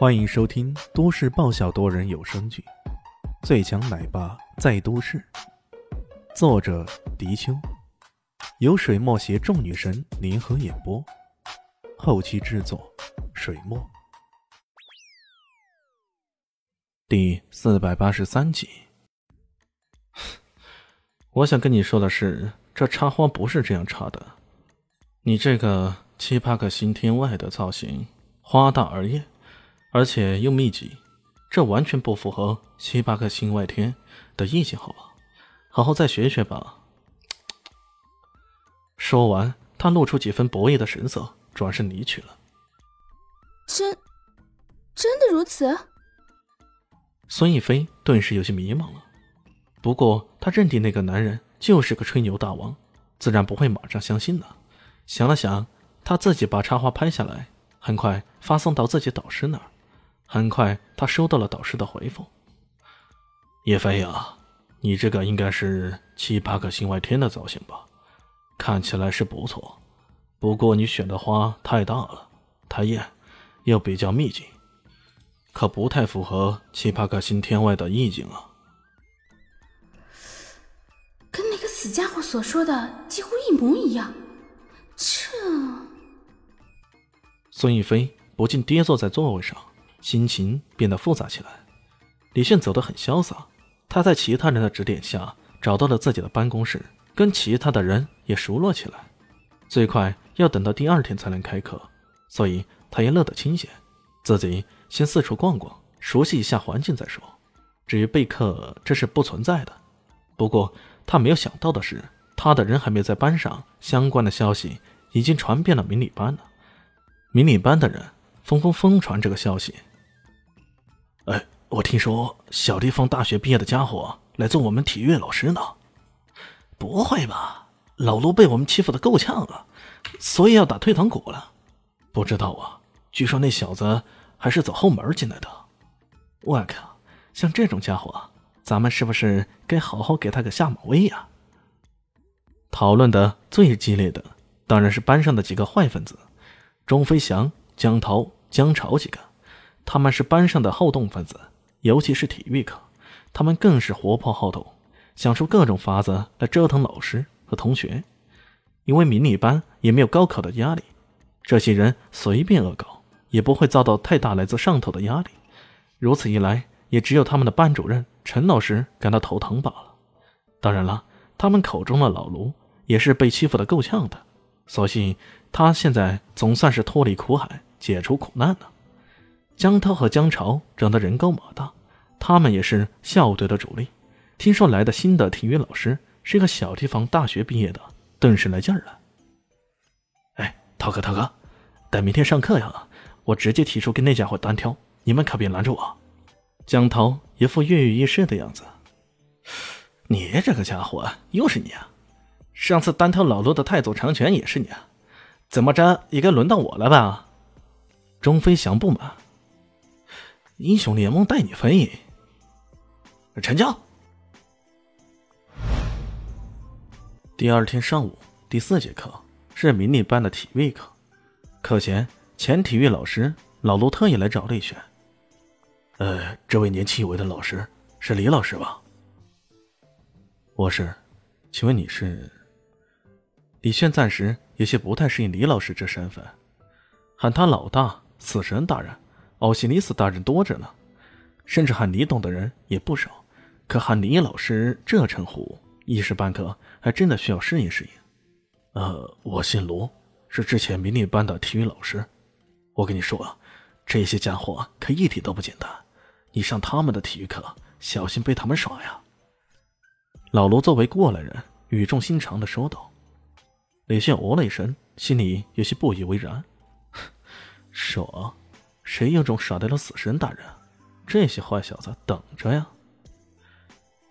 欢迎收听都市爆笑多人有声剧《最强奶爸在都市》，作者：迪秋，由水墨携众女神联合演播，后期制作：水墨。第四百八十三集。我想跟你说的是，这插花不是这样插的。你这个七八个星天外的造型，花大而艳。而且又密集，这完全不符合七八个星外天的意境，好吧？好好再学学吧。说完，他露出几分博弈的神色，转身离去了。真，真的如此？孙逸飞顿时有些迷茫了。不过他认定那个男人就是个吹牛大王，自然不会马上相信的。想了想，他自己把插画拍下来，很快发送到自己导师那儿。很快，他收到了导师的回复：“叶飞呀，你这个应该是七八个星外天的造型吧？看起来是不错，不过你选的花太大了，太艳，又比较密集，可不太符合七八个星天外的意境啊。”跟那个死家伙所说的几乎一模一样。这……孙逸飞不禁跌坐在座位上。心情变得复杂起来。李炫走得很潇洒，他在其他人的指点下找到了自己的办公室，跟其他的人也熟络起来。最快要等到第二天才能开课，所以他也乐得清闲，自己先四处逛逛，熟悉一下环境再说。至于备课，这是不存在的。不过他没有想到的是，他的人还没在班上，相关的消息已经传遍了迷你班了。迷你班的人纷纷疯传这个消息。我听说小地方大学毕业的家伙来做我们体育老师呢。不会吧？老卢被我们欺负的够呛了，所以要打退堂鼓了。不知道啊，据说那小子还是走后门进来的。我靠，像这种家伙，咱们是不是该好好给他个下马威呀？讨论的最激烈的当然是班上的几个坏分子：钟飞翔、江涛、江潮几个。他们是班上的好动分子，尤其是体育课，他们更是活泼好动，想出各种法子来折腾老师和同学。因为迷你班也没有高考的压力，这些人随便恶搞也不会遭到太大来自上头的压力。如此一来，也只有他们的班主任陈老师感到头疼罢了。当然了，他们口中的老卢也是被欺负的够呛的，所幸他现在总算是脱离苦海，解除苦难了。江涛和江潮长得人高马大，他们也是校队的主力。听说来的新的体育老师是一个小地方大学毕业的，顿时来劲儿了。哎，涛哥，涛哥，等明天上课呀，我直接提出跟那家伙单挑，你们可别拦着我。江涛一副跃跃欲试的样子。你这个家伙，又是你啊！上次单挑老罗的太祖长拳也是你啊，怎么着也该轮到我了吧？钟飞翔不满。英雄联盟带你飞，成交。第二天上午，第四节课是迷你班的体育课。课前，前体育老师老卢特意来找李炫。呃，这位年轻有为的老师是李老师吧？我是，请问你是？李炫暂时有些不太适应李老师这身份，喊他老大，死神大人。奥西里斯大人多着呢，甚至喊李董的人也不少。可喊李老师这称呼，一时半刻还真的需要适应适应。呃，我姓卢，是之前迷你班的体育老师。我跟你说啊，这些家伙可一点都不简单，你上他们的体育课，小心被他们耍呀。老卢作为过来人，语重心长的说道。李炫哦了一声，心里有些不以为然，耍。谁有种耍得了死神大人？这些坏小子等着呀！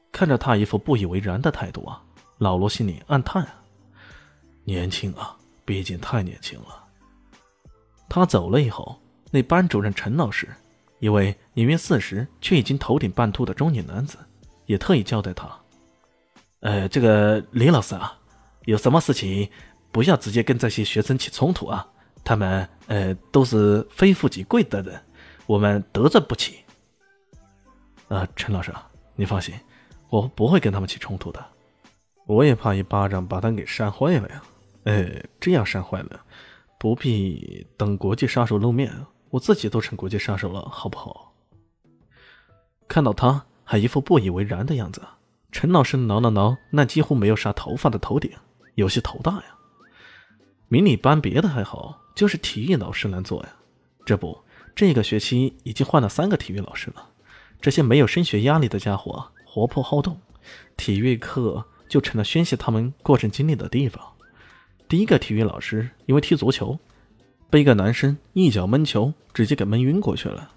看着他一副不以为然的态度啊，老罗心里暗叹啊，年轻啊，毕竟太年轻了。他走了以后，那班主任陈老师，一位年约四十却已经头顶半秃的中年男子，也特意交代他：“呃，这个李老师啊，有什么事情不要直接跟这些学生起冲突啊。”他们呃都是非富即贵的人，我们得罪不起。啊，陈老师，你放心，我不会跟他们起冲突的。我也怕一巴掌把他给扇坏了呀。哎，这样扇坏了，不必等国际杀手露面，我自己都成国际杀手了，好不好？看到他还一副不以为然的样子，陈老师挠了挠那几乎没有啥头发的头顶，有些头大呀。迷你班别的还好，就是体育老师难做呀。这不，这个学期已经换了三个体育老师了。这些没有升学压力的家伙，活泼好动，体育课就成了宣泄他们过程经历的地方。第一个体育老师因为踢足球，被一个男生一脚闷球直接给闷晕过去了。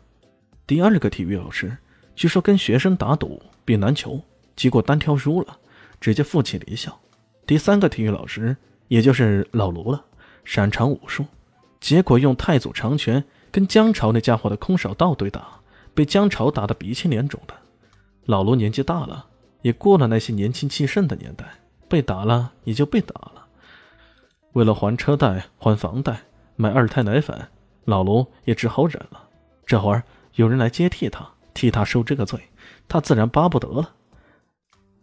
第二个体育老师据说跟学生打赌比篮球，结果单挑输了，直接负气离校。第三个体育老师。也就是老卢了，擅长武术，结果用太祖长拳跟姜潮那家伙的空手道对打，被姜潮打得鼻青脸肿的。老卢年纪大了，也过了那些年轻气盛的年代，被打了也就被打了。为了还车贷、还房贷、买二胎奶粉，老卢也只好忍了。这会儿有人来接替他，替他受这个罪，他自然巴不得了。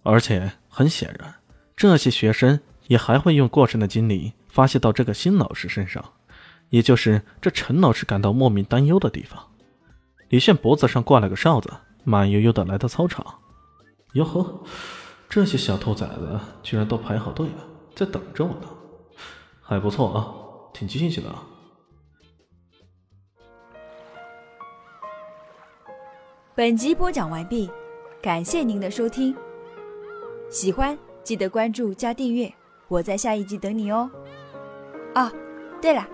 而且很显然，这些学生。也还会用过剩的精力发泄到这个新老师身上，也就是这陈老师感到莫名担忧的地方。李炫脖子上挂了个哨子，慢悠悠的来到操场。哟呵，这些小兔崽子居然都排好队了，在等着我呢，还不错啊，挺积极的。本集播讲完毕，感谢您的收听。喜欢记得关注加订阅。我在下一集等你哦。哦，对了，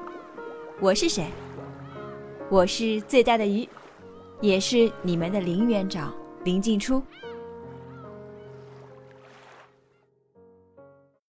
我是谁？我是最大的鱼，也是你们的林园长林静初。